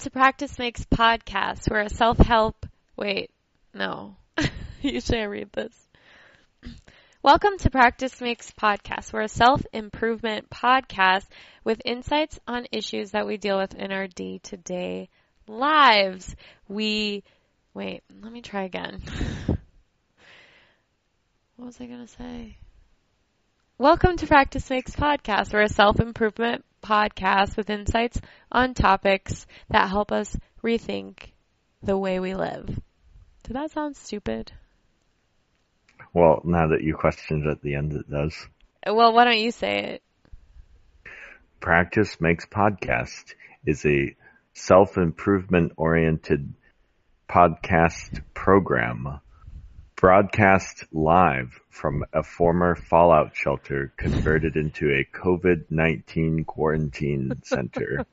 to Practice Makes Podcast. We're a self-help. Wait, no. Usually I read this. Welcome to Practice Makes Podcast. We're a self-improvement podcast with insights on issues that we deal with in our day-to-day lives. We, wait, let me try again. what was I going to say? Welcome to Practice Makes Podcast. We're a self-improvement podcast with insights on topics that help us rethink the way we live. Did that sound stupid? Well, now that you questioned at the end, it does. Well, why don't you say it? Practice Makes Podcast is a self-improvement oriented podcast program broadcast live from a former fallout shelter converted into a COVID-19 quarantine center.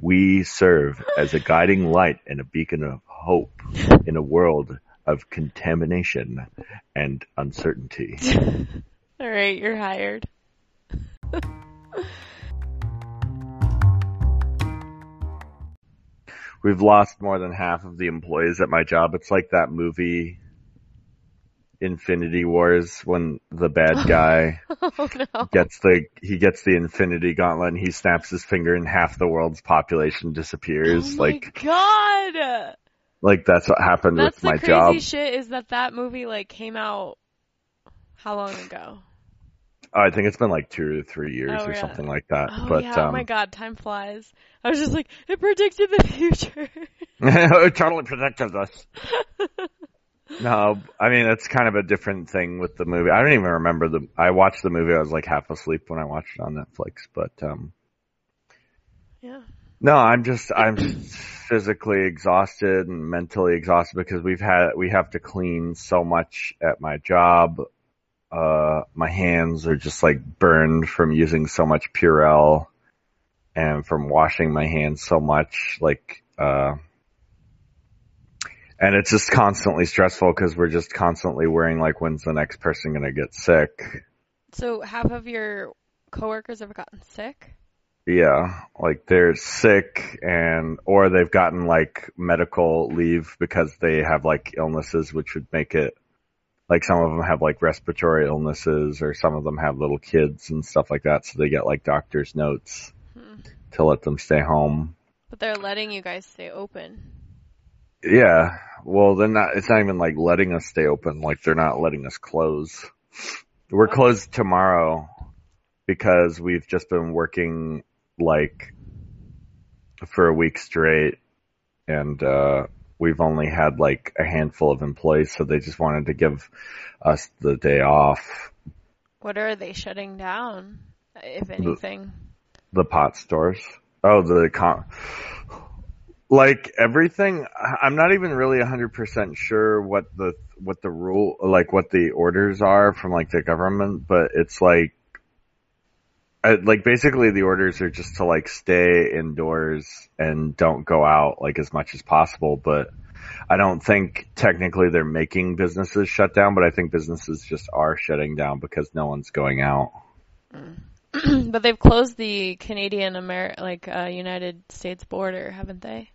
we serve as a guiding light and a beacon of hope in a world of contamination and uncertainty. All right, you're hired. We've lost more than half of the employees at my job. It's like that movie Infinity Wars when the bad guy oh, no. gets the he gets the Infinity Gauntlet and he snaps his finger and half the world's population disappears. Oh like God! Like that's what happened That's with the my crazy job. shit is that that movie like came out how long ago? Oh, I think it's been like two or three years Oh, or something like that. Oh but yeah! oh um, my God, time flies. I was just like, it predicted the future. it totally predicted us. No, I mean it's kind of a different thing with the movie. I don't even remember the. I watched the movie. I was like half asleep when I watched it on Netflix. But um, yeah. no, I'm just I'm physically exhausted and mentally exhausted because we've had we have to clean so much at my job. Uh, my hands are just like burned from using so much Purell and from washing my hands so much. Like uh, and it's just constantly stressful because we're just constantly worrying like when's the next person gonna get sick. So half of your coworkers have gotten sick. Yeah, like they're sick and or they've gotten like medical leave because they have like illnesses which would make it like some of them have like respiratory illnesses or some of them have little kids and stuff like that so they get like doctor's notes Hmm. to let them stay home. But they're letting you guys stay open. Yeah. Well, they're not, it's not even like letting us stay open. Like they're not letting us close. We're closed tomorrow because we've just been working like for a week straight and, uh, we've only had like a handful of employees. So they just wanted to give us the day off. What are they shutting down, if anything? The pot stores. Oh, the con, like everything i'm not even really 100% sure what the what the rule like what the orders are from like the government but it's like uh, like basically the orders are just to like stay indoors and don't go out like as much as possible but i don't think technically they're making businesses shut down but i think businesses just are shutting down because no one's going out but they've closed the Canadian Amer like uh, United States border, haven't they?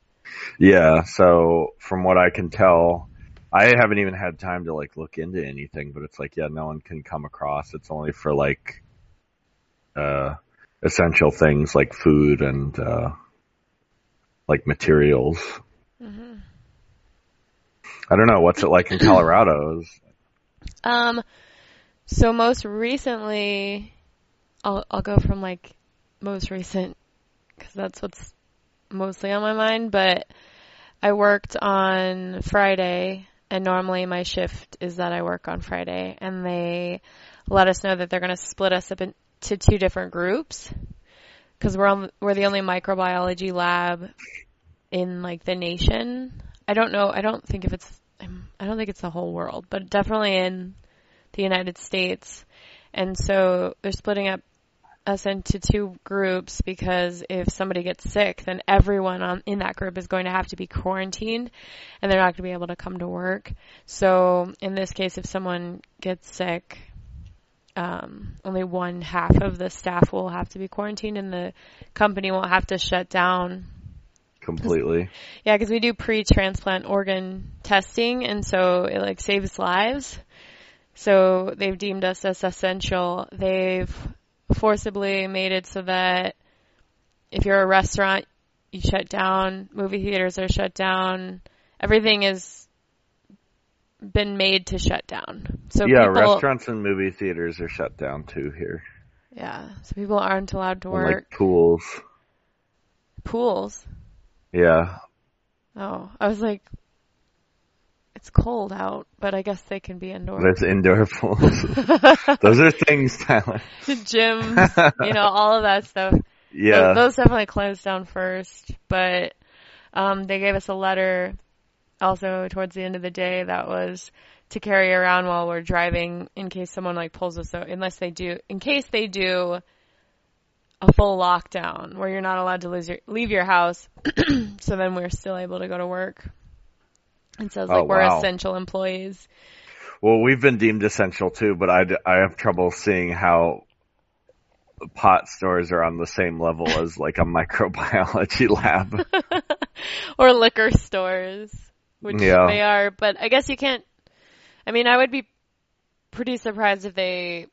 Yeah, so from what I can tell, I haven't even had time to like look into anything, but it's like, yeah, no one can come across. It's only for like, uh, essential things like food and, uh, like materials. hmm I don't know, what's it like in Colorado? Um, so most recently, I'll I'll go from like most recent because that's what's mostly on my mind. But I worked on Friday, and normally my shift is that I work on Friday, and they let us know that they're going to split us up into two different groups because we're on we're the only microbiology lab in like the nation. I don't know. I don't think if it's I don't think it's the whole world, but definitely in the United States. And so they're splitting up us into two groups because if somebody gets sick, then everyone on, in that group is going to have to be quarantined and they're not going to be able to come to work. So in this case, if someone gets sick, um, only one half of the staff will have to be quarantined and the company won't have to shut down completely. Yeah, because we do pre-transplant organ testing, and so it like saves lives. So they've deemed us as essential. They've forcibly made it so that if you're a restaurant, you shut down. Movie theaters are shut down. Everything has been made to shut down. So yeah, people, restaurants and movie theaters are shut down too here. Yeah, so people aren't allowed to And, work. like pools. Pools. Yeah. Oh, I was like, it's cold out, but I guess they can be indoor. There's indoor pools. Those are things, Tyler. Gyms, you know, all of that stuff. Yeah. Those, those definitely closed down first, but um, they gave us a letter also towards the end of the day that was to carry around while we're driving in case someone like pulls us out, unless they do, in case they do a full lockdown where you're not allowed to lose your, leave your house. so then we're still able to go to work. It says oh, like Oh, we're wow. essential employees. Well, we've been deemed essential too, but I, I have trouble seeing how pot stores are on the same level as like a microbiology lab. or liquor stores, which Yeah. they are. But I guess you can't. I mean, I would be pretty surprised if they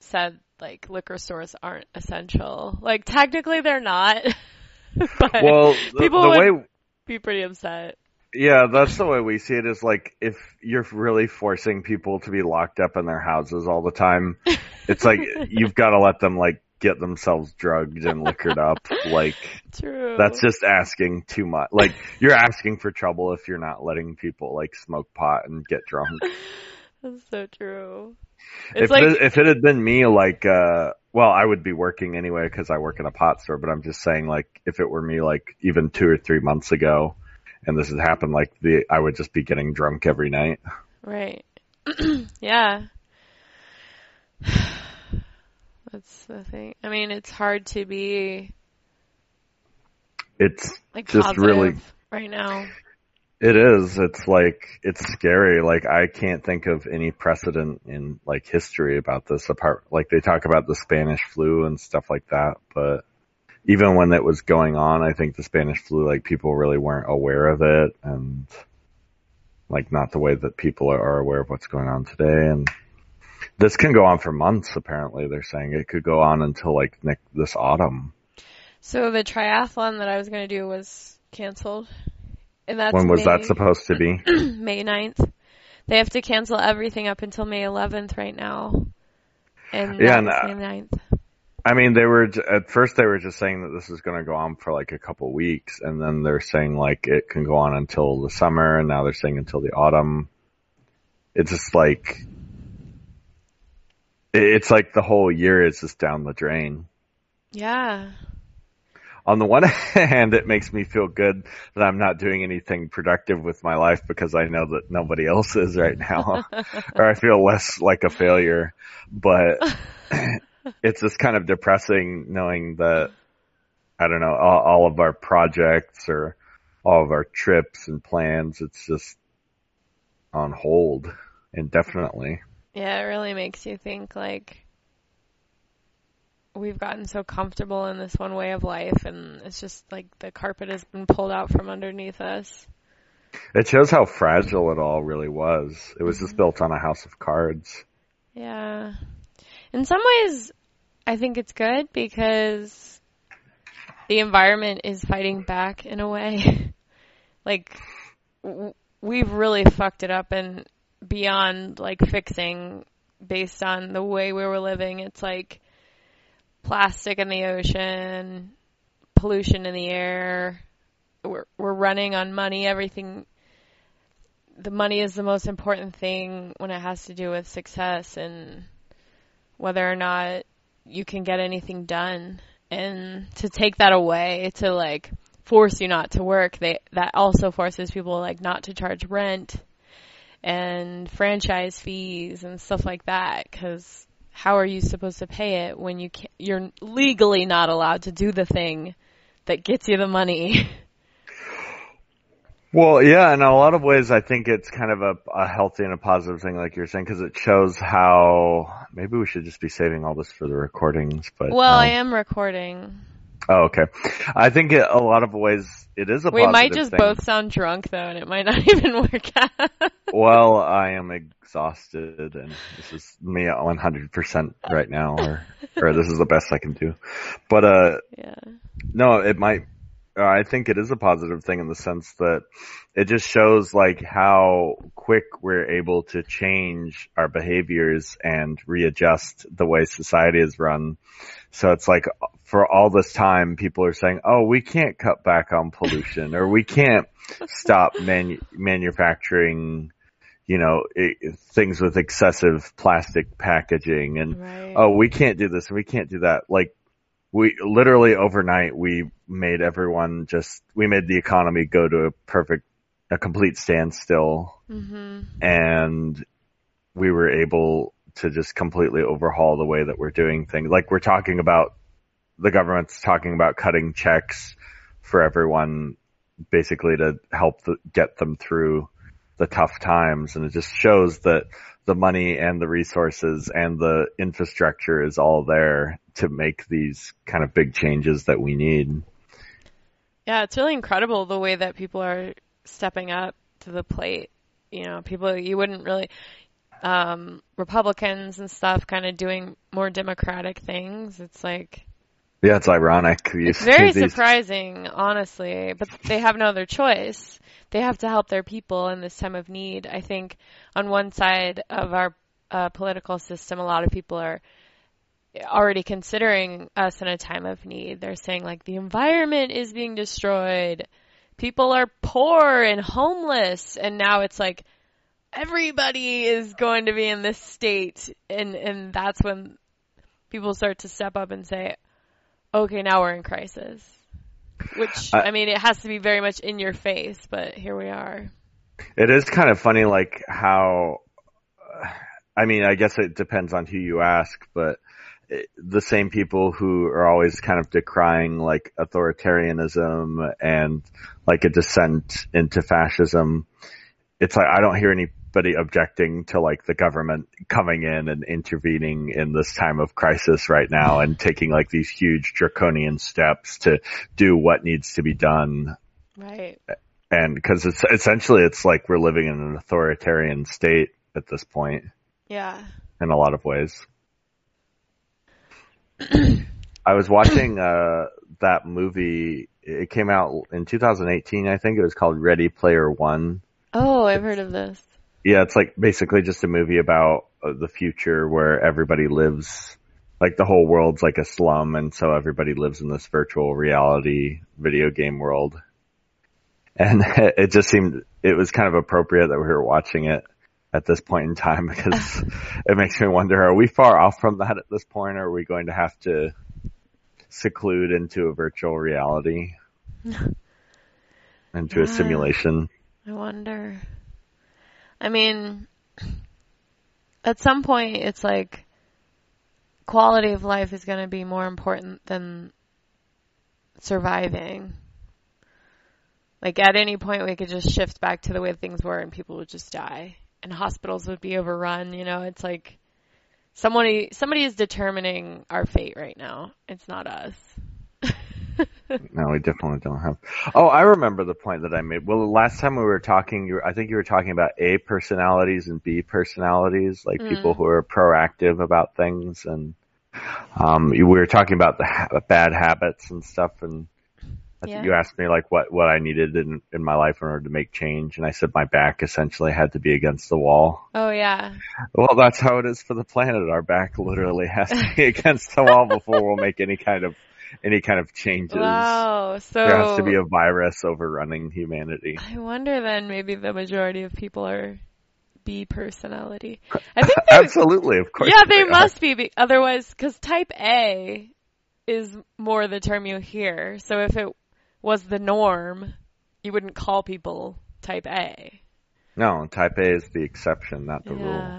said like liquor stores aren't essential. Like technically they're not. but well, the, People the would- way, be pretty upset. Yeah, that's the way we see it is like if you're really forcing people to be locked up in their houses all the time, it's like you've got to let them like get themselves drugged and liquored up. Like True. that's just asking too much. Like you're asking for trouble if you're not letting people like smoke pot and get drunk. That's so true. It's if like it, if it had been me, like, uh, well, I would be working anyway because I work in a pot store. But I'm just saying, like, if it were me, like, even two or three months ago, and this had happened, like, the I would just be getting drunk every night. right. yeah. That's the thing. I mean, it's hard to be It's like Just really- right now. it is. It's like it's scary. Like I can't think of any precedent in like history about this apart. Like they talk about the Spanish flu and stuff like that, but even when that was going on, I think the Spanish flu, like people really weren't aware of it and like not the way that people are, are aware of what's going on today. And this can go on for months. Apparently they're saying it could go on until like next, this autumn. So the triathlon that I was going to do was canceled. And that's when was May, that supposed to be? May 9th. They have to cancel everything up until May 11th right now. And Yeah, and, uh, May 9th. I mean, they were at first they were just saying that this is going to go on for like a couple weeks, and then they're saying like it can go on until the summer, and now they're saying until the autumn. It's just like it's like the whole year is just down the drain. Yeah. On the one hand, it makes me feel good that I'm not doing anything productive with my life because I know that nobody else is right now, or I feel less like a failure. But it's just kind of depressing knowing that I don't know all, all of our projects or all of our trips and plans. It's just on hold indefinitely. Yeah, it really makes you think like we've gotten so comfortable in this one way of life and it's just like the carpet has been pulled out from underneath us. It shows how fragile it all really was. It was just mm-hmm. built on a house of cards. Yeah. In some ways, I think it's good because the environment is fighting back in a way. like, w- we've really fucked it up and beyond like fixing based on the way we were living. It's like plastic in the ocean, pollution in the air. We're, we're running on money. Everything the money is the most important thing when it has to do with success and whether or not you can get anything done. And to take that away, to like force you not to work, they that also forces people like not to charge rent and franchise fees and stuff like that cuz how are you supposed to pay it when you you're legally not allowed to do the thing that gets you the money? Well, yeah, in a lot of ways, I think it's kind of a, a healthy and a positive thing, like you're saying, because it shows how maybe we should just be saving all this for the recordings. But well, um, I am recording. Oh, okay. I think it, a lot of ways it is a We might just thing. both sound drunk though, and it might not even work out. Well, I am exhausted, and this is me at 100% right now, or or this is the best I can do. But uh, yeah. no, it might. Uh, I think it is a positive thing in the sense that it just shows like how quick we're able to change our behaviors and readjust the way society is run. So it's like for all this time, people are saying, "Oh, we can't cut back on pollution, or we can't stop manu- manufacturing." You know, i things with excessive plastic packaging and Right. oh, we can't do this, and we can't do that. Like, we literally overnight we made everyone just we made the economy go to a perfect, a complete standstill, Mhm. and we were able to just completely overhaul the way that we're doing things. Like we're talking about the government's talking about cutting checks for everyone, basically to help the, get them through the tough times, and it just shows that the money and the resources and the infrastructure is all there to make these kind of big changes that we need. Yeah, it's really incredible the way that people are stepping up to the plate. You know, people you wouldn't really um Republicans and stuff kind of doing more democratic things. It's like Yeah, it's ironic. You it's very these- surprising, honestly, but they have no other choice. They have to help their people in this time of need. I think on one side of our uh, political system, a lot of people are already considering us in a time of need. They're saying like the environment is being destroyed. People are poor and homeless and now it's like everybody is going to be in this state and and that's when people start to step up and say okay, now we're in crisis. Which I- I mean it has to be very much in your face, but here we are. It is kind of funny, like how. I mean, I guess it depends on who you ask, but the same people who are always kind of decrying like authoritarianism and like a descent into fascism. It's like I don't hear anybody objecting to like the government coming in and intervening in this time of crisis right now and taking like these huge draconian steps to do what needs to be done Right. and because it's essentially it's like we're living in an authoritarian state at this point Yeah. in a lot of ways. I was watching uh that movie. It came out in 2018, I think. It was called Ready Player One. Oh, I've heard of this. Yeah, it's like basically just a movie about uh, the future where everybody lives like the whole world's like a slum and so everybody lives in this virtual reality video game world. And it just seemed it was kind of appropriate that we were watching it at this point in time because it makes me wonder are we far off from that at this point? Or are we going to have to seclude into a virtual reality? Into a simulation? I wonder. I mean, at some point, it's like quality of life is going to be more important than surviving. Like at any point, we could just shift back to the way things were, and people would just die, and hospitals would be overrun. You know, it's like somebody somebody is determining our fate right now. It's not us. No, we definitely don't have. Oh, I remember the point that I made. Well, the last time we were talking, you were, I think you were talking about A personalities and B personalities, like Mm. people who are proactive about things, and um, we were talking about the ha- bad habits and stuff. And I think Yeah. you asked me like what what I needed in in my life in order to make change, and I said my back essentially had to be against the wall. Oh yeah, Well, that's how it is for the planet. Our back literally has to be against the wall before we'll make any kind of any kind of changes. wow. So There has to be a virus overrunning humanity. I wonder then maybe the majority of people are B personality. I think they Absolutely, of course. Yeah, they are. must be, be otherwise cuz type A is more the term you hear. So if it was the norm, you wouldn't call people type A. No, type A is the exception, not the rule.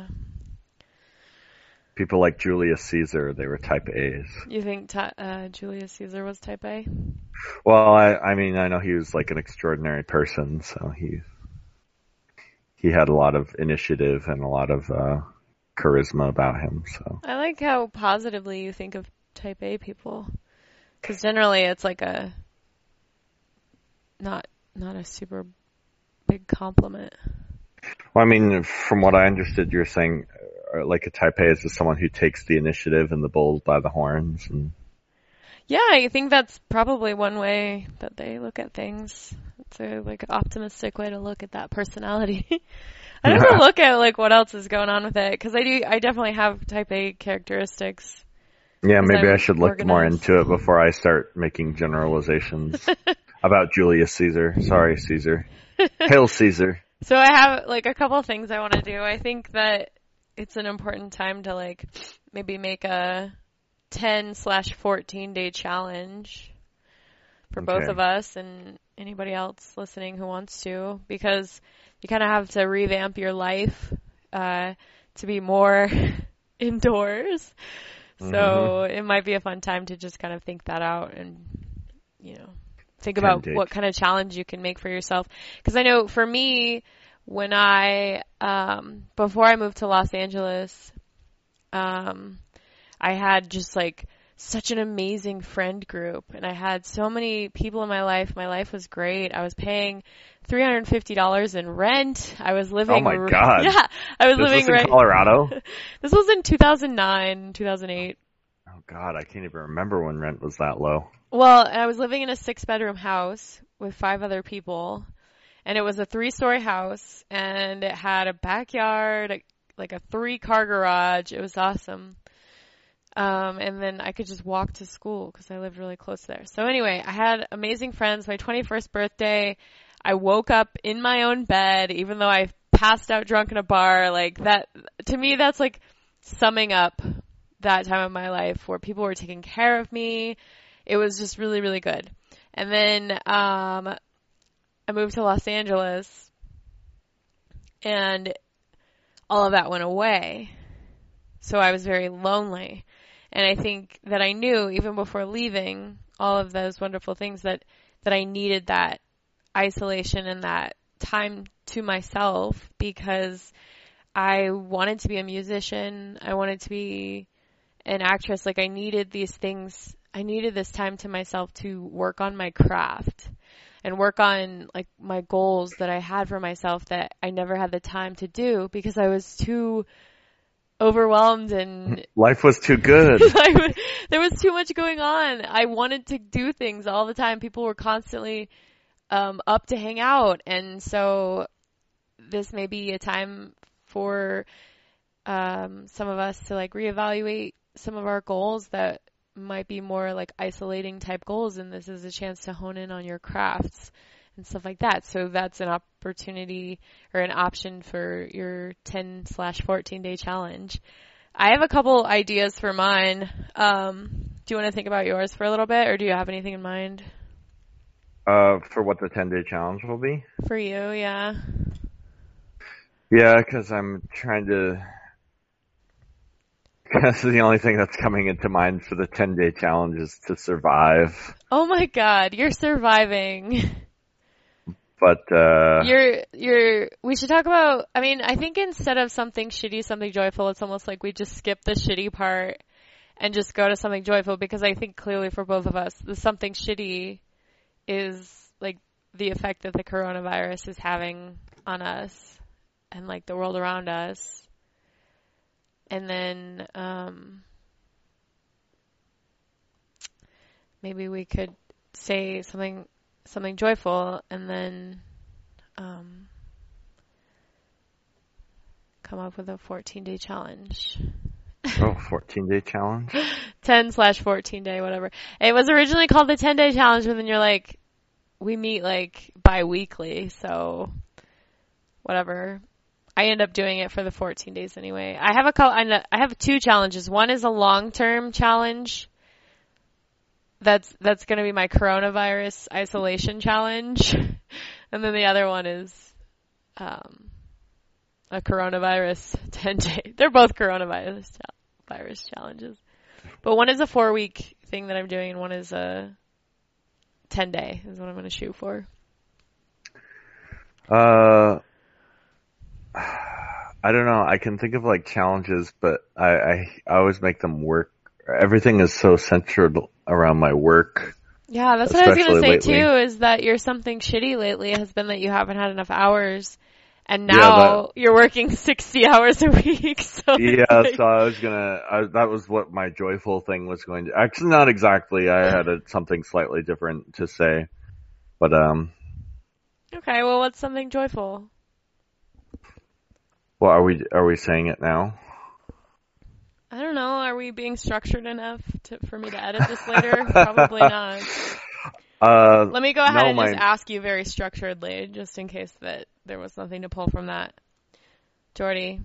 People like Julius Caesar, they were type A's. You think ty- uh, Julius Caesar was type A? Well, I, I mean, I know he was like an extraordinary person, so he he had a lot of initiative and a lot of uh, charisma about him. So I like how positively you think of type A people. Because generally it's like a not not a super big compliment. Well, I mean, from what I understood, you're saying uh, like a type A is just someone who takes the initiative and the bulls by the horns. And Yeah, I think that's probably one way that they look at things. It's a like optimistic way to look at that personality. I never look at like what else is going on with it because I do. I definitely have type A characteristics. Yeah, maybe I'm I should look more into it before I start making generalizations about Julius Caesar. Sorry, Caesar. Hail Caesar. So I have like a couple things I want to do. I think that it's an important time to like maybe make a 10 slash 14 day challenge for both of us and anybody else listening who wants to because you kind of have to revamp your life uh, to be more indoors. So it might be a fun time to just kind of think that out and, you know, think about what kind of challenge you can make for yourself. Because I know for me, when I, um, before I moved to Los Angeles, um, I had just like such an amazing friend group and I had so many people in my life. My life was great. I was paying $350 in rent. I was living. Oh my God. Yeah. I was This living was in right. Colorado. This was in 2009, 2008. Oh God, I can't even remember when rent was that low. Well, I was living in a six bedroom house with five other people and it was a three story house and it had a backyard, like a three car garage. It was awesome. Um, and then I could just walk to school because I lived really close there. So anyway, I had amazing friends. My 21st birthday, I woke up in my own bed, even though I passed out drunk in a bar. Like that, to me, that's like summing up that time of my life where people were taking care of me. It was just really, really good. And then, um, I moved to Los Angeles and all of that went away. So I was very lonely. And I think that I knew even before leaving all of those wonderful things that, that I needed that isolation and that time to myself because I wanted to be a musician. I wanted to be an actress. Like I needed these things. I needed this time to myself to work on my craft and work on like my goals that I had for myself that I never had the time to do because I was too overwhelmed and Life was too good. I, there was too much going on. I wanted to do things all the time. People were constantly um, up to hang out, and so this may be a time for um, some of us to like reevaluate some of our goals that might be more like isolating type goals, and this is a chance to hone in on your crafts and stuff like that. So that's an opportunity or an option for your 10 slash 14 day challenge. I have a couple ideas for mine. Um, do you want to think about yours for a little bit, or do you have anything in mind Uh, for what the 10 day challenge will be? for you? Yeah. Yeah, because I'm trying to. That's the only thing that's coming into mind for the 10 day challenge is to survive. Oh my God, you're surviving. But, uh, You're, you're, we should talk about, I mean, I think instead of something shitty, something joyful, it's almost like we just skip the shitty part and just go to something joyful because I think clearly for both of us, the something shitty is like the effect that the coronavirus is having on us and like the world around us. And then, um, maybe we could say something something joyful and then um, come up with a 14 day challenge. oh, 14 day challenge? 10 slash 14 day, whatever. It was originally called the 10 day challenge, but then you're like, we meet like bi-weekly, so whatever. I end up doing it for the 14 days anyway. I have a couple, I have two challenges. One is a long-term challenge. That's, that's gonna be my coronavirus isolation challenge. and then the other one is, um, a coronavirus 10 day. They're both coronavirus virus challenges. But one is a four week thing that I'm doing and one is a 10 day is what I'm going to shoot for. Uh, I don't know. I can think of like challenges, but I, I, I always make them work. Everything is so centered around my work. Yeah, that's what I was gonna say lately. too. Is that your something shitty lately has been that you haven't had enough hours, and Yeah, now you're working sixty hours a week. So Yeah, like- so I was gonna. I, that was what my joyful thing was going to. Actually, not exactly. I had a, something slightly different to say, but um, okay. Well, what's something joyful? Well, are we are we saying it now? I don't know. Are we being structured enough to, for me to edit this later? Probably not. Uh, Let me go ahead No, and just ask you very structuredly, just in case that there was nothing to pull from that. Jordy,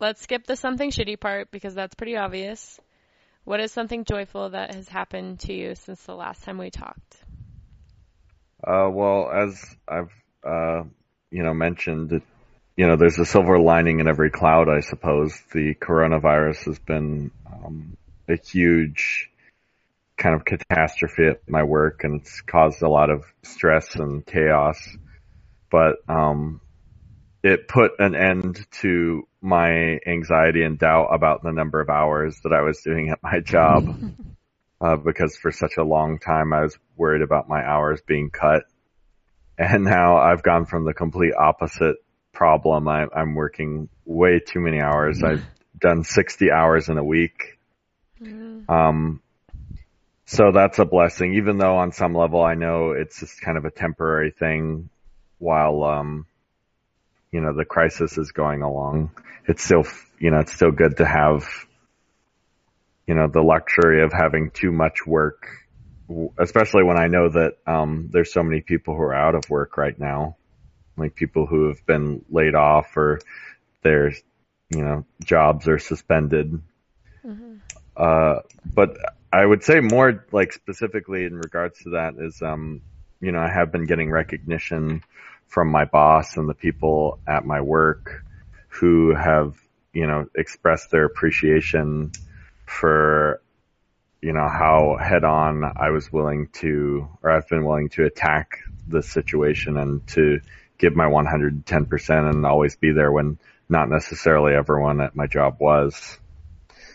let's skip the something shitty part because that's pretty obvious. What is something joyful that has happened to you since the last time we talked? Uh, well, as I've, uh, you know, mentioned, you know, there's a silver lining in every cloud, I suppose. The coronavirus has been, um, a huge kind of catastrophe at my work and it's caused a lot of stress and chaos. But, um, it put an end to my anxiety and doubt about the number of hours that I was doing at my job uh, because for such a long time I was worried about my hours being cut. And now I've gone from the complete opposite problem. I, I'm working way too many hours. I've done 60 hours in a week. Um, so that's a blessing, even though on some level I know it's just kind of a temporary thing while, um, you know, the crisis is going along. It's still, you know, it's still good to have you know, the luxury of having too much work, especially when I know that, um, there's so many people who are out of work right now, like people who have been laid off or their, you know, jobs are suspended. Uh, but I would say more like specifically in regards to that is, um, you know, I have been getting recognition from my boss and the people at my work who have, you know, expressed their appreciation for you know how head on I was willing to or I've been willing to attack the situation and to give my 110% and always be there when not necessarily everyone at my job was.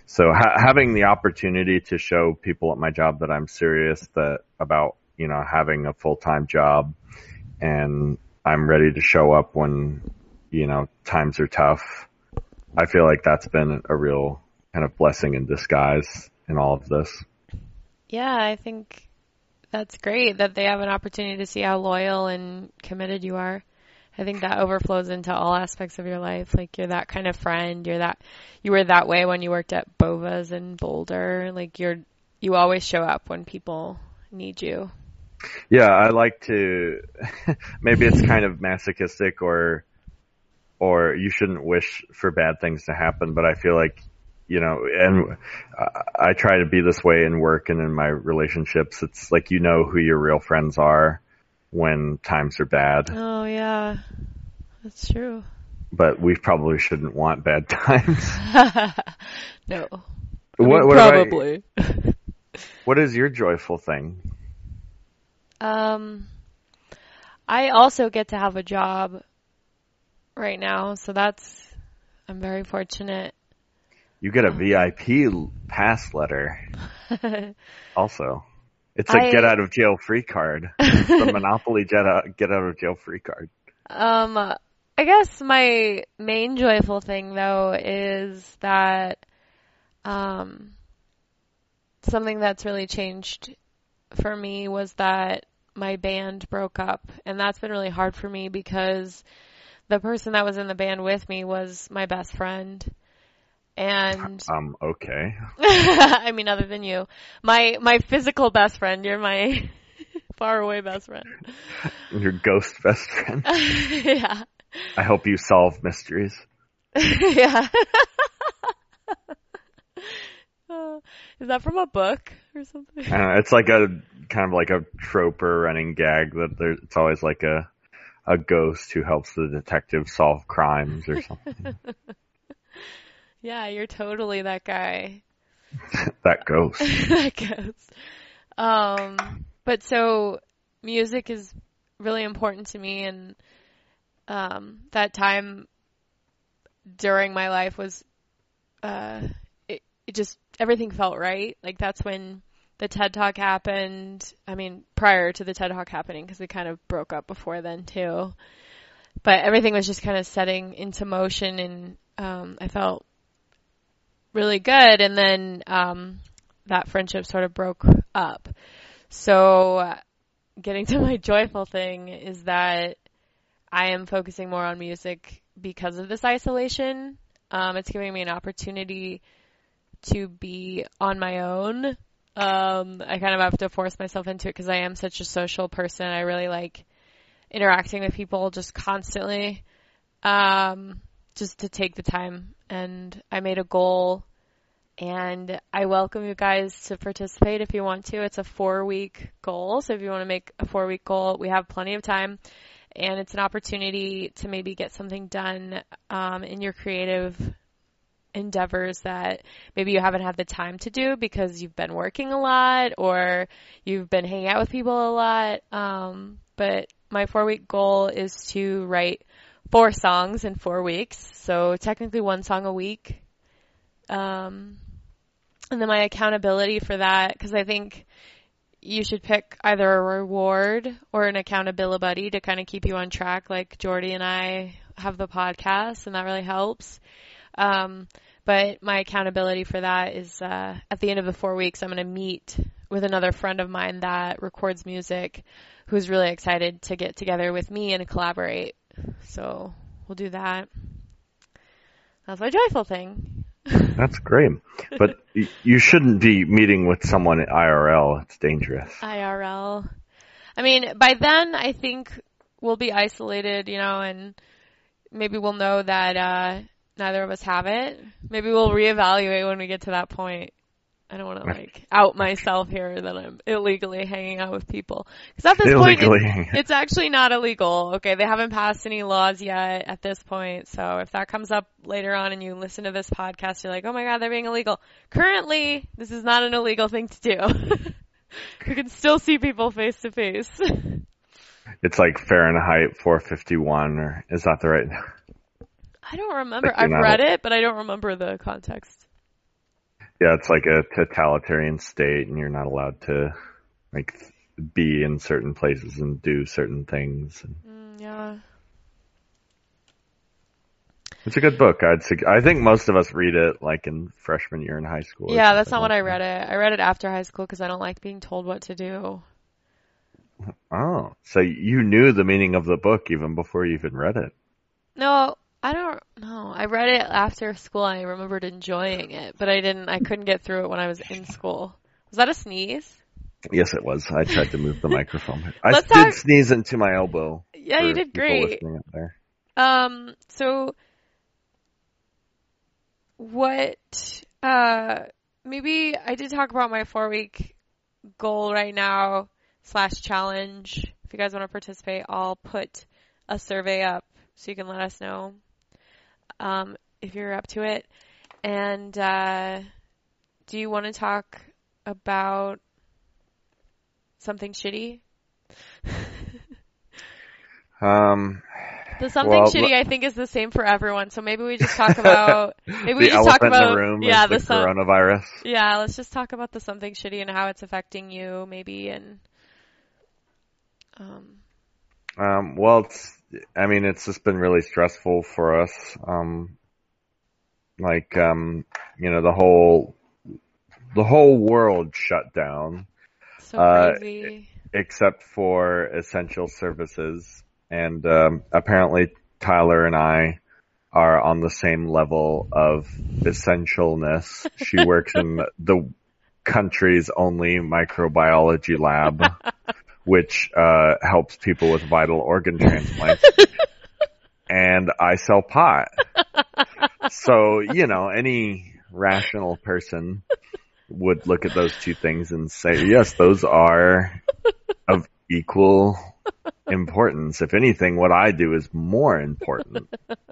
So ha- having the opportunity to show people at my job that I'm serious that about, you know, having a full-time job and I'm ready to show up when, you know, times are tough. I feel like that's been a real kind of blessing in disguise in all of this. Yeah, I think that's great that they have an opportunity to see how loyal and committed you are. I think that overflows into all aspects of your life. Like you're that kind of friend. You're that you were that way when you worked at Bova's in Boulder. Like you're you always show up when people need you. Yeah, I like to. maybe it's kind of masochistic, or or you shouldn't wish for bad things to happen. But I feel like you know, and I I try to be this way in work and in my relationships. It's like you know who your real friends are when times are bad, Oh yeah. That's true. but we probably shouldn't want bad times. no. what, what, about- probably. what is your joyful thing? Um, I also get to have a job right now, so that's I'm very fortunate. You get a VIP pass letter. Also, it's a I- get out of jail free card. the Monopoly get out, get out of jail free card. Um, I guess my main joyful thing though is that um something that's really changed for me was that my band broke up and that's been really hard for me because the person that was in the band with me was my best friend and Um, okay. I mean other than you my my physical best friend you're my far away best friend Your ghost best friend. yeah I hope you solve mysteries. yeah. Uh, is that from a book or something? I don't know, it's like a kind of like a trope or running gag that there, it's always like a a ghost who helps the detective solve crimes or something. Yeah, you're totally that guy. that ghost. that goes. Um, but so music is really important to me, and um, that time during my life was, uh, it, it just everything felt right. Like that's when the TED Talk happened. I mean, prior to the TED Talk happening, because we kind of broke up before then too. But everything was just kind of setting into motion, and um, I felt really good. And then um, that friendship sort of broke up. So, getting to my joyful thing is that I am focusing more on music because of this isolation. Um, it's giving me an opportunity to be on my own um, I kind of have to force myself into it because I am such a social person. I really like interacting with people just constantly. Um, just to take the time and I made a goal and I welcome you guys to participate if you want to. It's a four week goal. So if you want to make a four week goal, we have plenty of time and it's an opportunity to maybe get something done, um, in your creative endeavors that maybe you haven't had the time to do because you've been working a lot or you've been hanging out with people a lot. Um, but my four week goal is to write four songs in four weeks. So technically one song a week. Um, and then my accountability for that, cause I think you should pick either a reward or an accountability buddy to kind of keep you on track. Like Jordy and I have the podcast and that really helps. Um, but my accountability for that is uh, at the end of the four weeks, I'm going to meet with another friend of mine that records music who's really excited to get together with me and collaborate. So we'll do that. That's my joyful thing. That's great. But you shouldn't be meeting with someone at IRL. It's dangerous. IRL. I mean, by then I think we'll be isolated, you know, and maybe we'll know that uh neither of us have it. Maybe we'll reevaluate when we get to that point. I don't want to like out myself here that I'm illegally hanging out with people. Because at this illegally. point, it's, it's, actually not illegal. Okay, they haven't passed any laws yet at this point. So if that comes up later on and you listen to this podcast, you're like, oh my god, they're being illegal. Currently, this is not an illegal thing to do. you can still see people face to face. It's like Fahrenheit 451, or is that the right? I don't remember. I've read it, but I don't remember the context. Yeah, it's like a totalitarian state, and you're not allowed to like be in certain places and do certain things. Mm, yeah. It's a good book. I'd sig- I think most of us read it like in freshman year in high school. Yeah, that's not like what I read it. I read it after high school because I don't like being told what to do. Oh, so you knew the meaning of the book even before you even read it? No, I don't know. I read it after school. I remembered enjoying it, but I didn't. I couldn't get through it when I was in school. Was that a sneeze? Yes, it was. I tried to move the microphone. I Let's did talk... sneeze into my elbow. Yeah, you did great. Um, so what? Uh, maybe I did talk about my four week goal right now slash challenge. If you guys want to participate, I'll put a survey up so you can let us know um, if you're up to it. And uh, do you want to talk about something shitty? um. The something well, shitty I think is the same for everyone. So maybe we just talk about maybe we just talk about the yeah the, the coronavirus. Yeah, let's just talk about the something shitty and how it's affecting you maybe and um um well it's I mean it's just been really stressful for us. Um like, um, you know, the whole, the whole world shut down. So uh, crazy. Except for essential services. And, um, apparently Tyler and I are on the same level of essentialness. She works in the country's only microbiology lab, which, uh, helps people with vital organ transplants. and I sell pot so, you know, any rational person would look at those two things and say, yes, those are of equal importance. If anything, what I do is more important.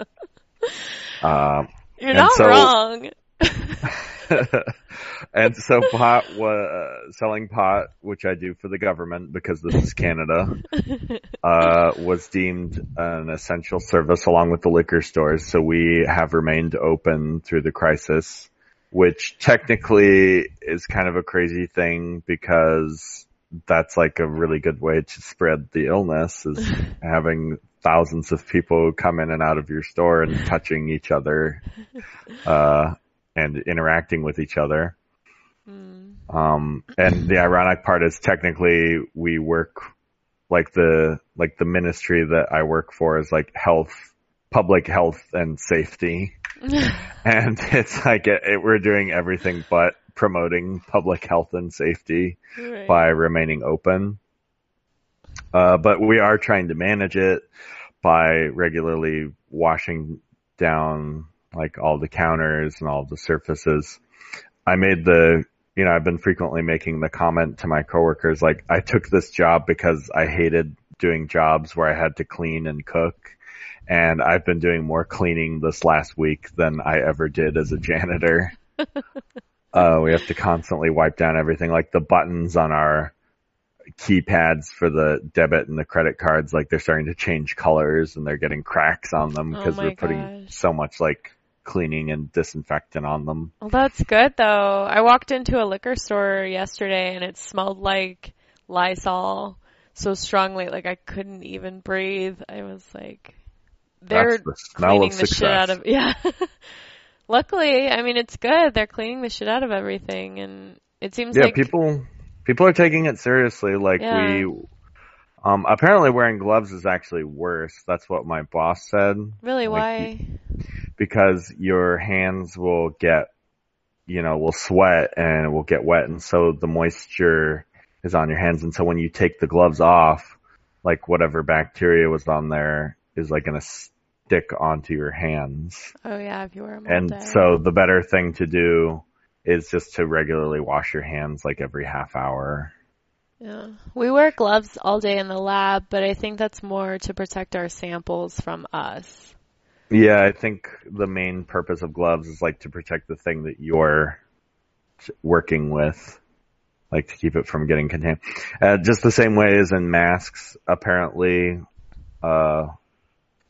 Uh, You're not so, wrong. and so pot was uh, selling pot, which I do for the government because this is Canada, uh, was deemed an essential service along with the liquor stores. So we have remained open through the crisis. which technically is kind of a crazy thing because that's like a really good way to spread the illness is having thousands of people come in and out of your store and touching each other, uh, and interacting with each other. Mm. Um, and the ironic part is technically we work like the, like the ministry that I work for is like health, public health and safety. and it's like it, it, we're doing everything but promoting public health and safety right. by remaining open. Uh, but we are trying to manage it by regularly washing down like all the counters and all the surfaces. I made the, you know, I've been frequently making the comment to my coworkers, like I took this job because I hated doing jobs where I had to clean and cook. And I've been doing more cleaning this last week than I ever did as a janitor. uh, we have to constantly wipe down everything, like the buttons on our keypads for the debit and the credit cards, like they're starting to change colors and they're getting cracks on them because oh we're putting gosh. so much like cleaning and disinfectant on them. Well, that's good though. I walked into a liquor store yesterday and it smelled like Lysol so strongly, like I couldn't even breathe. I was like, they're the cleaning the shit out of, yeah. Luckily, I mean, it's good. They're cleaning the shit out of everything and it seems yeah, like people people are taking it seriously. Like yeah. we, um, apparently wearing gloves is actually worse. That's what my boss said. Really? Like, why? Because your hands will get, you know, will sweat and will get wet, and so the moisture is on your hands, and so when you take the gloves off, like whatever bacteria was on there is like gonna stick onto your hands. Oh yeah, if you wear them. and so the better thing to do is just to regularly wash your hands like every half hour. Yeah. We wear gloves all day in the lab, but I think that's more to protect our samples from us. Yeah, I think the main purpose of gloves is like to protect the thing that you're working with, like to keep it from getting contaminated. Uh, just the same way as in masks, apparently, uh,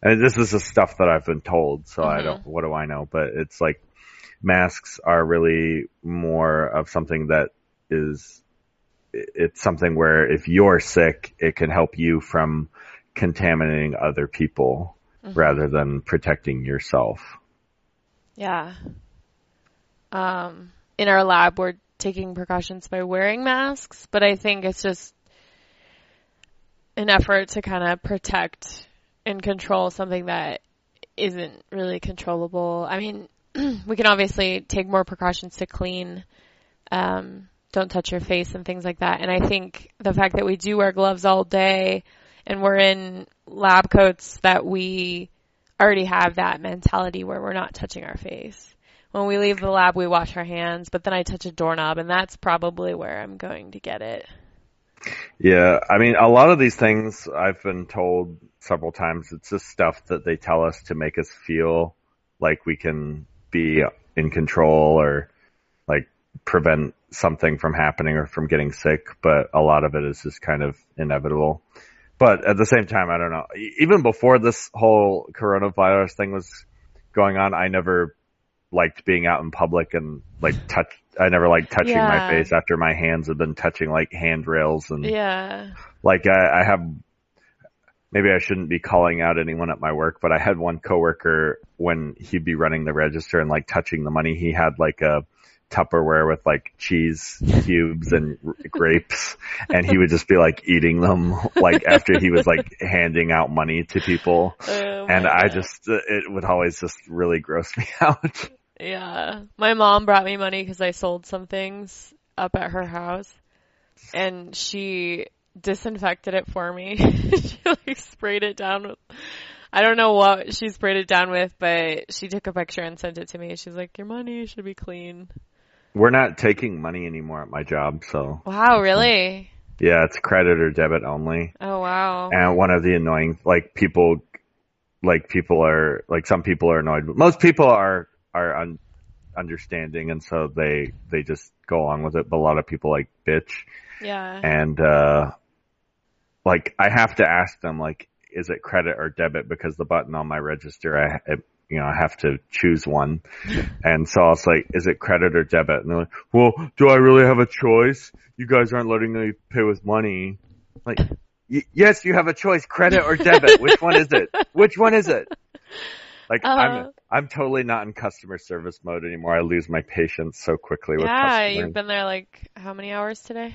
and this is the stuff that I've been told, so mm-hmm. I don't, what do I know? But it's like masks are really more of something that is it's something where if you're sick, it can help you from contaminating other people mm-hmm. rather than protecting yourself. Yeah. Um, in our lab, we're taking precautions by wearing masks, but I think it's just an effort to kind of protect and control something that isn't really controllable. I mean, we can obviously take more precautions to clean, um, don't touch your face and things like that. And I think the fact that we do wear gloves all day and we're in lab coats that we already have that mentality where we're not touching our face. When we leave the lab, we wash our hands, but then I touch a doorknob and that's probably where I'm going to get it. Yeah, I mean, a lot of these things I've been told several times, it's just stuff that they tell us to make us feel like we can be in control or prevent something from happening or from getting sick, but a lot of it is just kind of inevitable. But at the same time, I don't know. Even before this whole coronavirus thing was going on, I never liked being out in public and like touch. I never liked touching yeah. my face after my hands had been touching like handrails and yeah. Like I, I have maybe I shouldn't be calling out anyone at my work, but I had one coworker when he'd be running the register and like touching the money, he had like a Tupperware with like cheese cubes and grapes and he would just be like eating them like after he was like handing out money to people. Oh and God. I just, it would always just really gross me out. Yeah. My mom brought me money because I sold some things up at her house and she disinfected it for me. she like sprayed it down with, I don't know what she sprayed it down with, but she took a picture and sent it to me. She's like, your money should be clean. We're not taking money anymore at my job, so. Wow, really? Yeah, it's credit or debit only. Oh wow. And one of the annoying, like people, like people are, like some people are annoyed, but most people are, are un, understanding and so they, they just go along with it, but a lot of people like bitch. Yeah. And, uh, like I have to ask them like, is it credit or debit? Because the button on my register, I, it, you know, I have to choose one. And so I was like, is it credit or debit? And they're like, well, do I really have a choice? You guys aren't letting me pay with money. Like, y- yes, you have a choice, credit or debit. Which one is it? Which one is it? Like, Uh, I'm, I'm totally not in customer service mode anymore. I lose my patience so quickly with Yeah, customers. you've been there like how many hours today?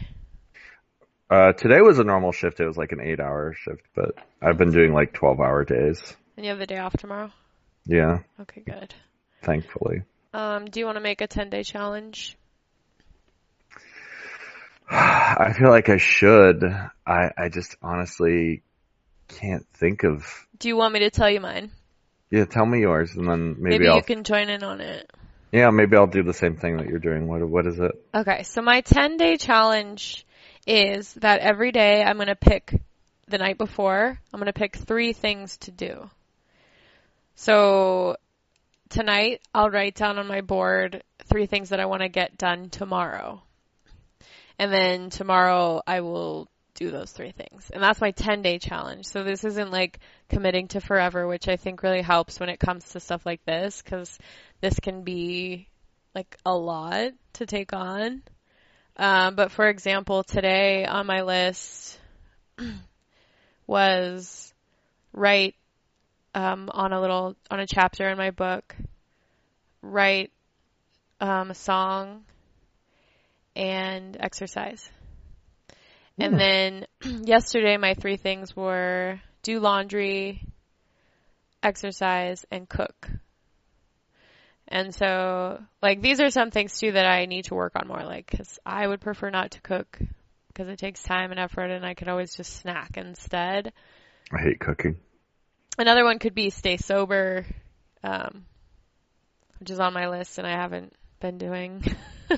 Uh, today was a normal shift. It was like an eight hour shift, but I've been doing like 12 hour days. And you have the day off tomorrow? Yeah, Okay, good. thankfully. Um, do you want to make a 10 day challenge? I feel like I should. I, I just honestly can't think of. Do you want me to tell you mine? Yeah, tell me yours and then maybe, Maybe I'll. you can join in on it. Yeah, maybe I'll do the same thing that you're doing. What, what is it? Okay, so my 10 day challenge is that every day I'm going to pick the night before, I'm going to pick three things to do. So tonight I'll write down on my board three things that I want to get done tomorrow. And then tomorrow I will do those three things. And that's my 10 day challenge. So this isn't like committing to forever, which I think really helps when it comes to stuff like this, cause this can be like a lot to take on. Um, but for example, today on my list was write um, on a little on a chapter in my book, write um, a song, and exercise. And Hmm. then yesterday, my three things were do laundry, exercise, and cook. And so, like, these are some things too that I need to work on more, like, cause I would prefer not to cook because it takes time and effort and I could always just snack instead. I hate cooking. Another one could be stay sober, um, which is on my list and I haven't been doing.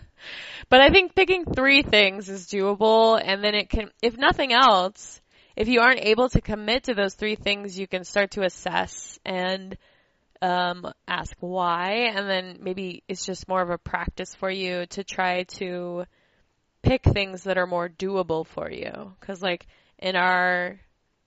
but I think picking three things is doable and then it can, if nothing else, if you aren't able to commit to those three things, you can start to assess and um, ask why, and then maybe it's just more of a practice for you to try to pick things that are more doable for you. Because, like in our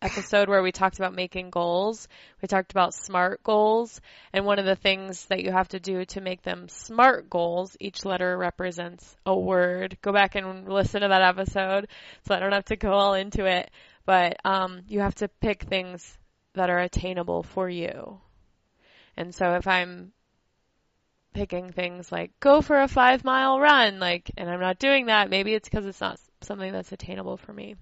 episode where we talked about making goals, we talked about SMART goals, and one of the things that you have to do to make them SMART goals, each letter represents a word. Go back and listen to that episode, so I don't have to go all into it. But um, you have to pick things that are attainable for you. And so if I'm picking things like go for a five mile run, like, and I'm not doing that, maybe it's because it's not something that's attainable for me.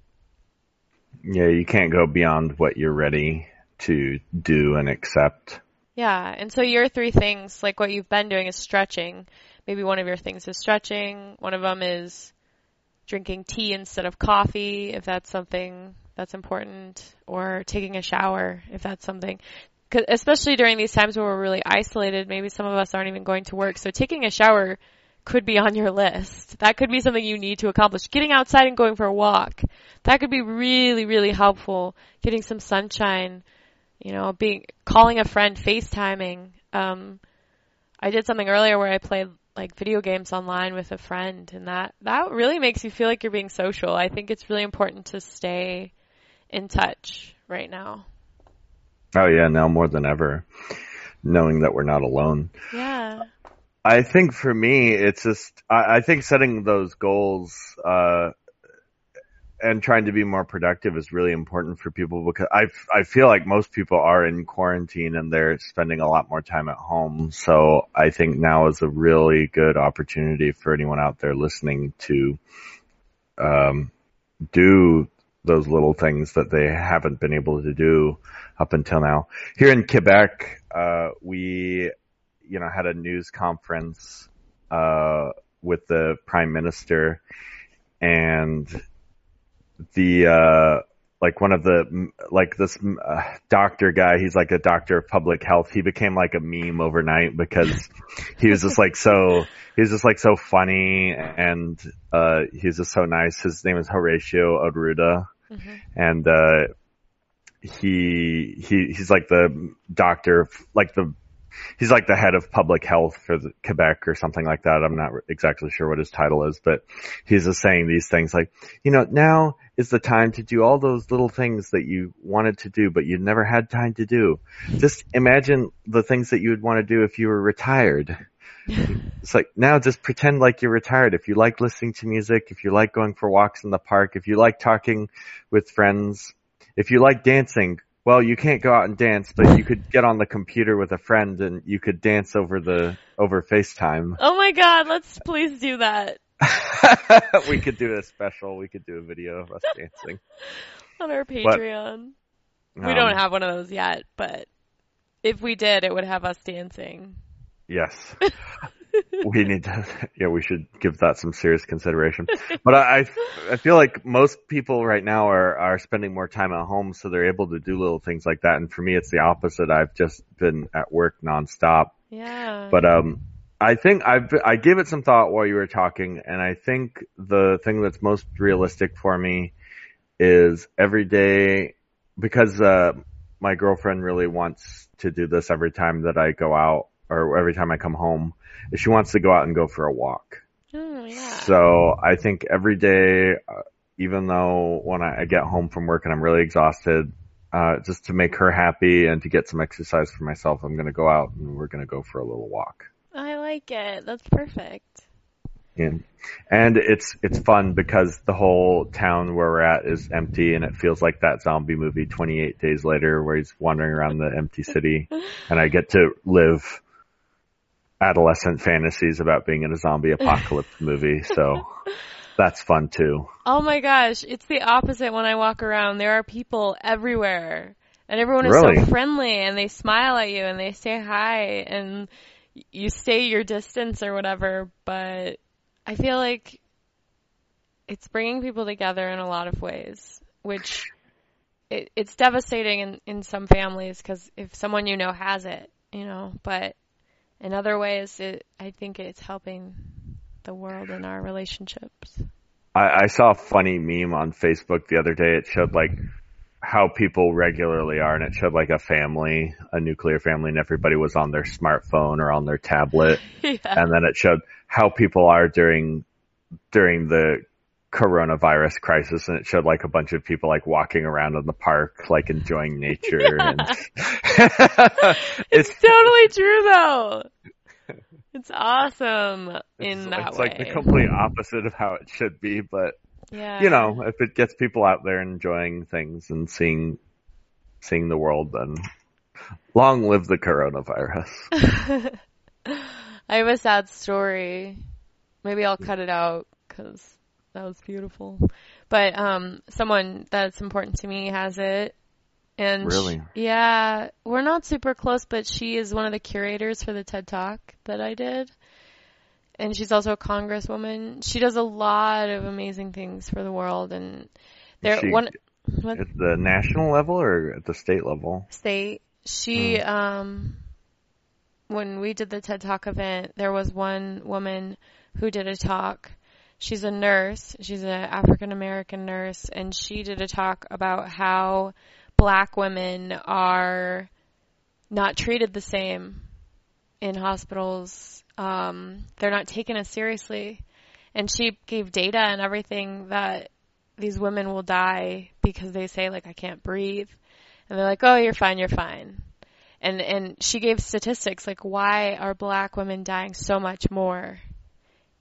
Yeah, you can't go beyond what you're ready to do and accept. Yeah. And so your three things, like what you've been doing is stretching. Maybe one of your things is stretching. One of them is drinking tea instead of coffee, if that's something that's important, or taking a shower, if that's something. especially during these times where we're really isolated, maybe some of us aren't even going to work. So taking a shower could be on your list. That could be something you need to accomplish. Getting outside and going for a walk. That could be really, really helpful. Getting some sunshine, you know, being, calling a friend, FaceTiming. Um, I did something earlier where I played like video games online with a friend and that, that really makes you feel like you're being social. I think it's really important to stay in touch right now. Oh yeah, now more than ever, knowing that we're not alone. Yeah. I think for me, it's just I, I think setting those goals uh, and trying to be more productive is really important for people because I I feel like most people are in quarantine and they're spending a lot more time at home. So I think now is a really good opportunity for anyone out there listening to um, do those little things that they haven't been able to do up until now. Here in Quebec, uh, we you know, had a news conference uh, with the prime minister, and the uh, like one of the like this uh, doctor guy. He's like a doctor of public health. He became like a meme overnight because he was just like so. He was just like so funny, and uh, he's just so nice. His name is Horacio Arruda, hmm and uh, he he he's like the doctor, like the he's like the head of public health for the, Quebec or something like that. I'm not exactly sure what his title is, but he's just saying these things like, you know, now is the time to do all those little things that you wanted to do, but you never had time to do. Just imagine the things that you would want to do if you were retired. it's like now just pretend like you're retired. If you like listening to music, if you like going for walks in the park, if you like talking with friends, if you like dancing, well, you can't go out and dance, but you could get on the computer with a friend and you could dance over the over FaceTime. Oh my god, let's please do that. we could do a special. We could do a video of us dancing on our Patreon. But, we um, don't have one of those yet, but if we did, it would have us dancing. Yes. we need to, yeah, we should give that some serious consideration. But I, I feel like most people right now are, are spending more time at home, so they're able to do little things like that. And for me, it's the opposite. I've just been at work nonstop. Yeah. But, um, I think I've, I gave it some thought while you were talking, and I think the thing that's most realistic for me is every day, because, uh, my girlfriend really wants to do this every time that I go out or every time I come home is she wants to go out and go for a walk. Oh, yeah. So I think every day, uh, even though when I get home from work and I'm really exhausted, uh, just to make her happy and to get some exercise for myself, I'm going to go out and we're going to go for a little walk. I like it. That's perfect. And, and it's it's fun because the whole town where we're at is empty and it feels like that zombie movie 28 days later where he's wandering around the empty city and I get to live adolescent fantasies about being in a zombie apocalypse movie. So that's fun too. Oh my gosh, it's the opposite when I walk around. There are people everywhere and everyone is really? so friendly and they smile at you and they say hi and you stay your distance or whatever, but I feel like it's bringing people together in a lot of ways, which it, it's devastating in, in some families because if someone you know has it, you know, but in other ways, it, I think it's helping the world and our relationships. I, I saw a funny meme on Facebook the other day. It showed like how people regularly are, and it showed like a family, a nuclear family, and everybody was on their smartphone or on their tablet, yeah. and then it showed how people are during during the coronavirus crisis and it showed like a bunch of people like walking around in the park like enjoying nature yeah. and it's, it's totally true though it's awesome in it's, that it's way like the complete opposite of how it should be but yeah. you know if it gets people out there enjoying things and seeing seeing the world then long live the coronavirus i have a sad story maybe i'll cut it out because that was beautiful. But um, someone that's important to me has it. And really? She, yeah, we're not super close, but she is one of the curators for the TED Talk that I did. And she's also a congresswoman. She does a lot of amazing things for the world and there one what, at the national level or at the state level? State. She mm. um when we did the TED Talk event, there was one woman who did a talk she's a nurse. She's an African American nurse, and she did a talk about how black women are not treated the same in hospitals. Um, they're not taken as seriously. And she gave data and everything that these women will die because they say like I can't breathe. And they're like, "Oh, you're fine, you're fine." And and she gave statistics like why are black women dying so much more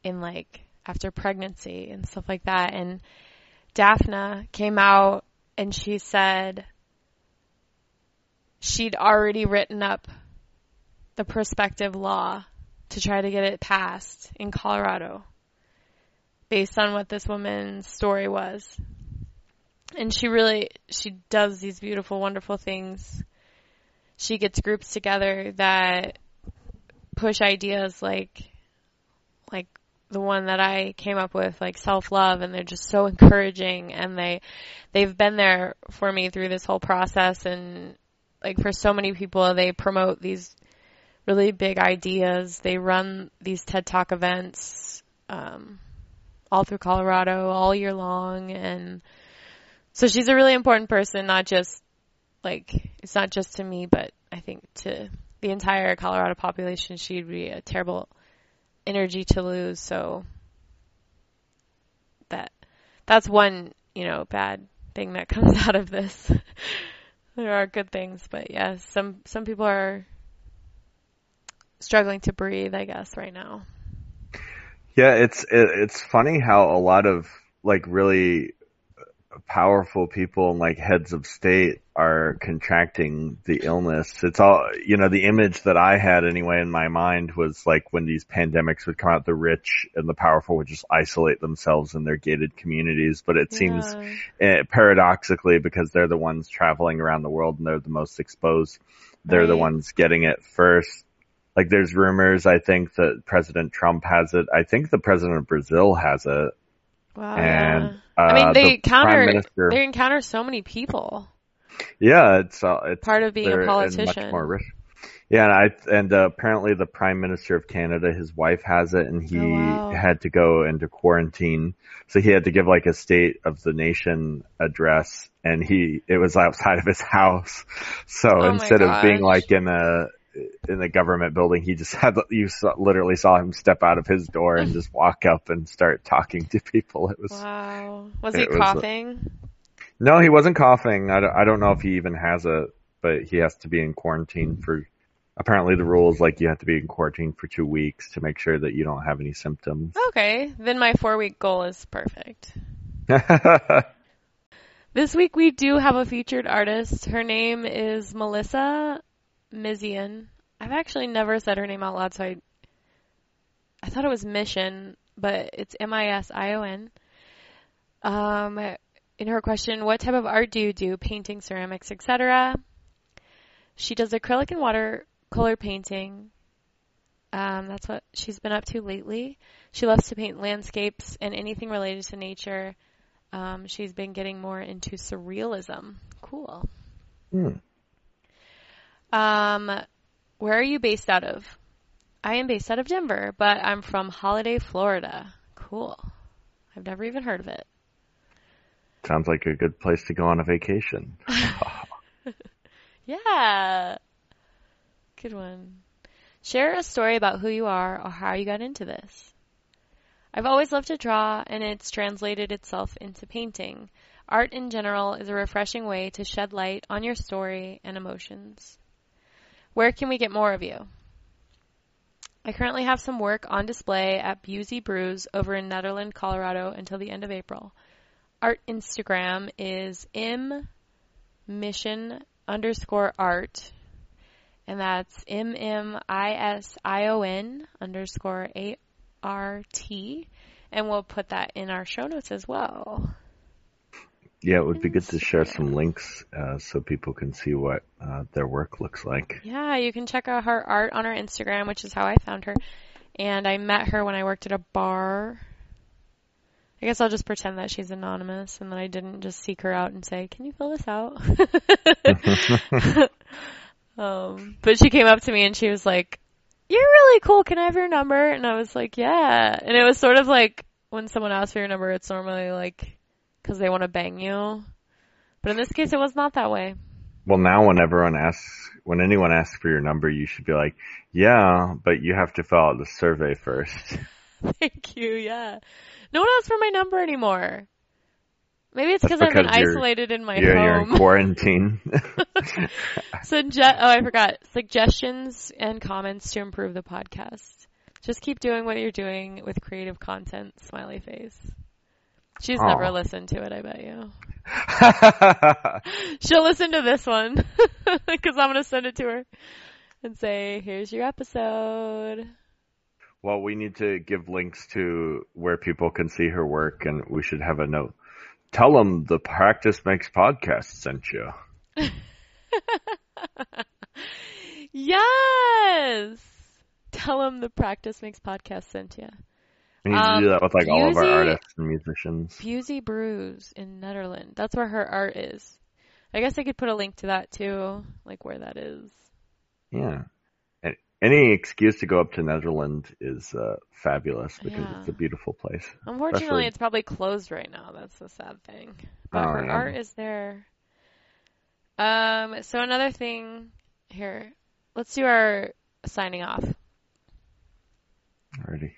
in like after pregnancy and stuff like that. And Daphna came out and she said she'd already written up the prospective law to try to get it passed in Colorado based on what this woman's story was. And she really, she does these beautiful, wonderful things. She gets groups together that push ideas like, like the one that I came up with, like self love, and they're just so encouraging, and they they've been there for me through this whole process, and like for so many people, they promote these really big ideas. They run these TED Talk events um, all through Colorado all year long, and so she's a really important person, not just like it's not just to me, but I think to the entire Colorado population. She'd be a terrible energy to lose. So that that's one you know, bad thing that comes out of this. there are good things, but yes, some some people are struggling to breathe, I guess, right now. Yeah, it's it, it's funny how a lot of like really powerful people and like heads of state are contracting the illness. It's all, you know, the image that I had anyway in my mind was like when these pandemics would come out, the rich and the powerful would just isolate themselves in their gated communities. But it seems Yeah. eh, paradoxically because they're the ones traveling around the world and they're the most exposed, they're the ones getting it first. Like there's rumors, I think that President Trump has it. I think the president of Brazil has it. Wow. And, yeah. I mean, uh, they the encounter Minister- they encounter so many people. Yeah, it's uh, it's Part of being a politician. Much more. Yeah, and I and uh, apparently the Prime Minister of Canada, his wife has it, and he Oh, wow. had to go into quarantine. So he had to give like a State of the Nation address, and he it was outside of his house. So Oh instead of being like in a in the government building, he just had you saw, literally saw him step out of his door and just walk up and start talking to people. It was Wow. Was he was, coughing? no, he wasn't coughing. I don't, I don't know if he even has it, but he has to be in quarantine for. Apparently, the rule is like you have to be in quarantine for two weeks to make sure that you don't have any symptoms. Okay, then my four week goal is perfect. This week we do have a featured artist. Her name is Melissa Mision. I've actually never said her name out loud, so I I thought it was Mission, but it's M I S I O N. Um, in her question, what type of art do you do? Painting, ceramics, etc. She does acrylic and watercolor painting. Um, that's what she's been up to lately. She loves to paint landscapes and anything related to nature. Um, she's been getting more into surrealism. Cool. Hmm. Um, where are you based out of? I am based out of Denver, but I'm from Holiday, Florida. Cool. I've never even heard of it. Sounds like a good place to go on a vacation. Yeah. Good one. Share a story about who you are or how you got into this. I've always loved to draw, and it's translated itself into painting. Art in general is a refreshing way to shed light on your story and emotions. Where can we get more of you? I currently have some work on display at Busey Brews over in Nederland, Colorado until the end of April. Art Instagram is m mission underscore art, and that's m m i s i o n underscore a r t, and we'll put that in our show notes as well. Yeah, it would be good to share some links uh, so people can see what uh, their work looks like. Yeah, you can check out her art on her Instagram, which is how I found her. And I met her when I worked at a bar. I guess I'll just pretend that she's anonymous and that I didn't just seek her out and say, "Can you fill this out?" um, but she came up to me and she was like, "You're really cool. Can I have your number?" And I was like, "Yeah." And it was sort of like when someone asks for your number, it's normally like because they want to bang you. But in this case, it was not that way. Well, now when everyone asks, when anyone asks for your number, you should be like, yeah, but you have to fill out the survey first. Thank you. Yeah. No one asks for my number anymore. Maybe it's because I've been isolated in my You're, you're in quarantine. Sugge- oh, I forgot. Suggestions and comments to improve the podcast. Just keep doing what you're doing with creative content. Smiley face. She's Aw. never listened to it, I bet you. She'll listen to this one because I'm going to send it to her and say, here's your episode. well, we need to give links to where people can see her work, and we should have a note. Tell them the Practice Makes podcast sent you. yes! Tell them the Practice Makes podcast sent you. We need to Um, do that with like all of our artists and musicians. Busey Brews in Netherlands. That's where her art is. I guess I could put a link to that too, like where that is. Yeah. And any excuse to go up to Netherlands is uh, fabulous because Yeah. it's a beautiful place. Unfortunately, Especially- it's probably closed right now. That's the sad thing. But Oh, her yeah. art is there. Um, so another thing here. Let's do our signing off. Already.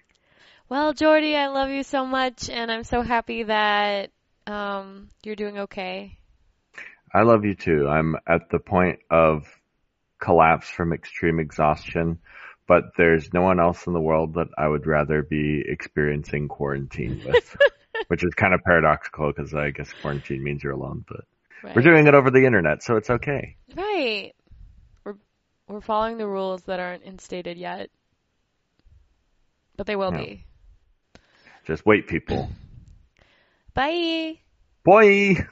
Well, Jordy, I love you so much, and I'm so happy that um, you're doing okay. I love you too. I'm at the point of collapse from extreme exhaustion, but there's no one else in the world that I would rather be experiencing quarantine with, which is kind of paradoxical because I guess quarantine means you're alone, but Right. we're doing it over the internet, so it's okay. Right. We're we're following the rules that aren't instated yet. But they will Yeah. be. Just wait, people. Bye. Boy!